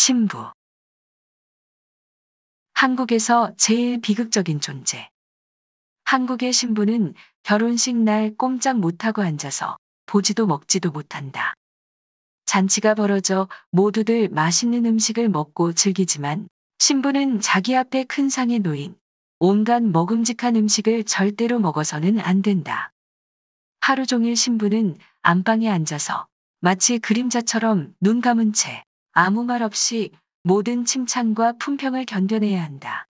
신부. 한국에서 제일 비극적인 존재. 한국의 신부는 결혼식 날 꼼짝 못하고 앉아서 보지도 먹지도 못한다. 잔치가 벌어져 모두들 맛있는 음식을 먹고 즐기지만 신부는 자기 앞에 큰 상에 놓인 온갖 먹음직한 음식을 절대로 먹어서는 안 된다. 하루 종일 신부는 안방에 앉아서 마치 그림자처럼 눈 감은 채 아무 말 없이 모든 칭찬과 품평을 견뎌내야 한다.